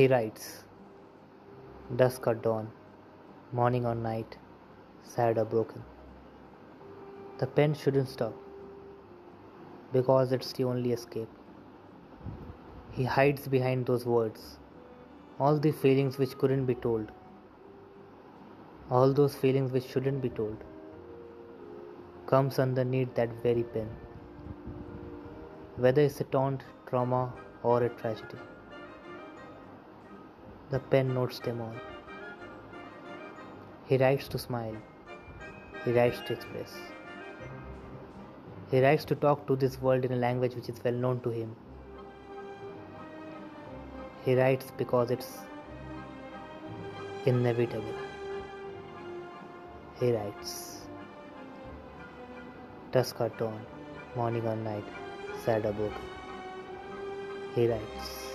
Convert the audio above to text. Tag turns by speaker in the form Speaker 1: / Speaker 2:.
Speaker 1: He writes, Dusk or dawn, morning or night, sad or broken. The pen shouldn't stop because it's the only escape. He hides behind those words, all the feelings which couldn't be told, all those feelings which shouldn't be told, comes underneath that very pen, whether it's a taunt, trauma, or a tragedy. The pen notes them all. He writes to smile. He writes to express. He writes to talk to this world in a language which is well known to him. He writes because it's inevitable. He writes. Dusk or dawn, morning or night, sad or broken. He writes.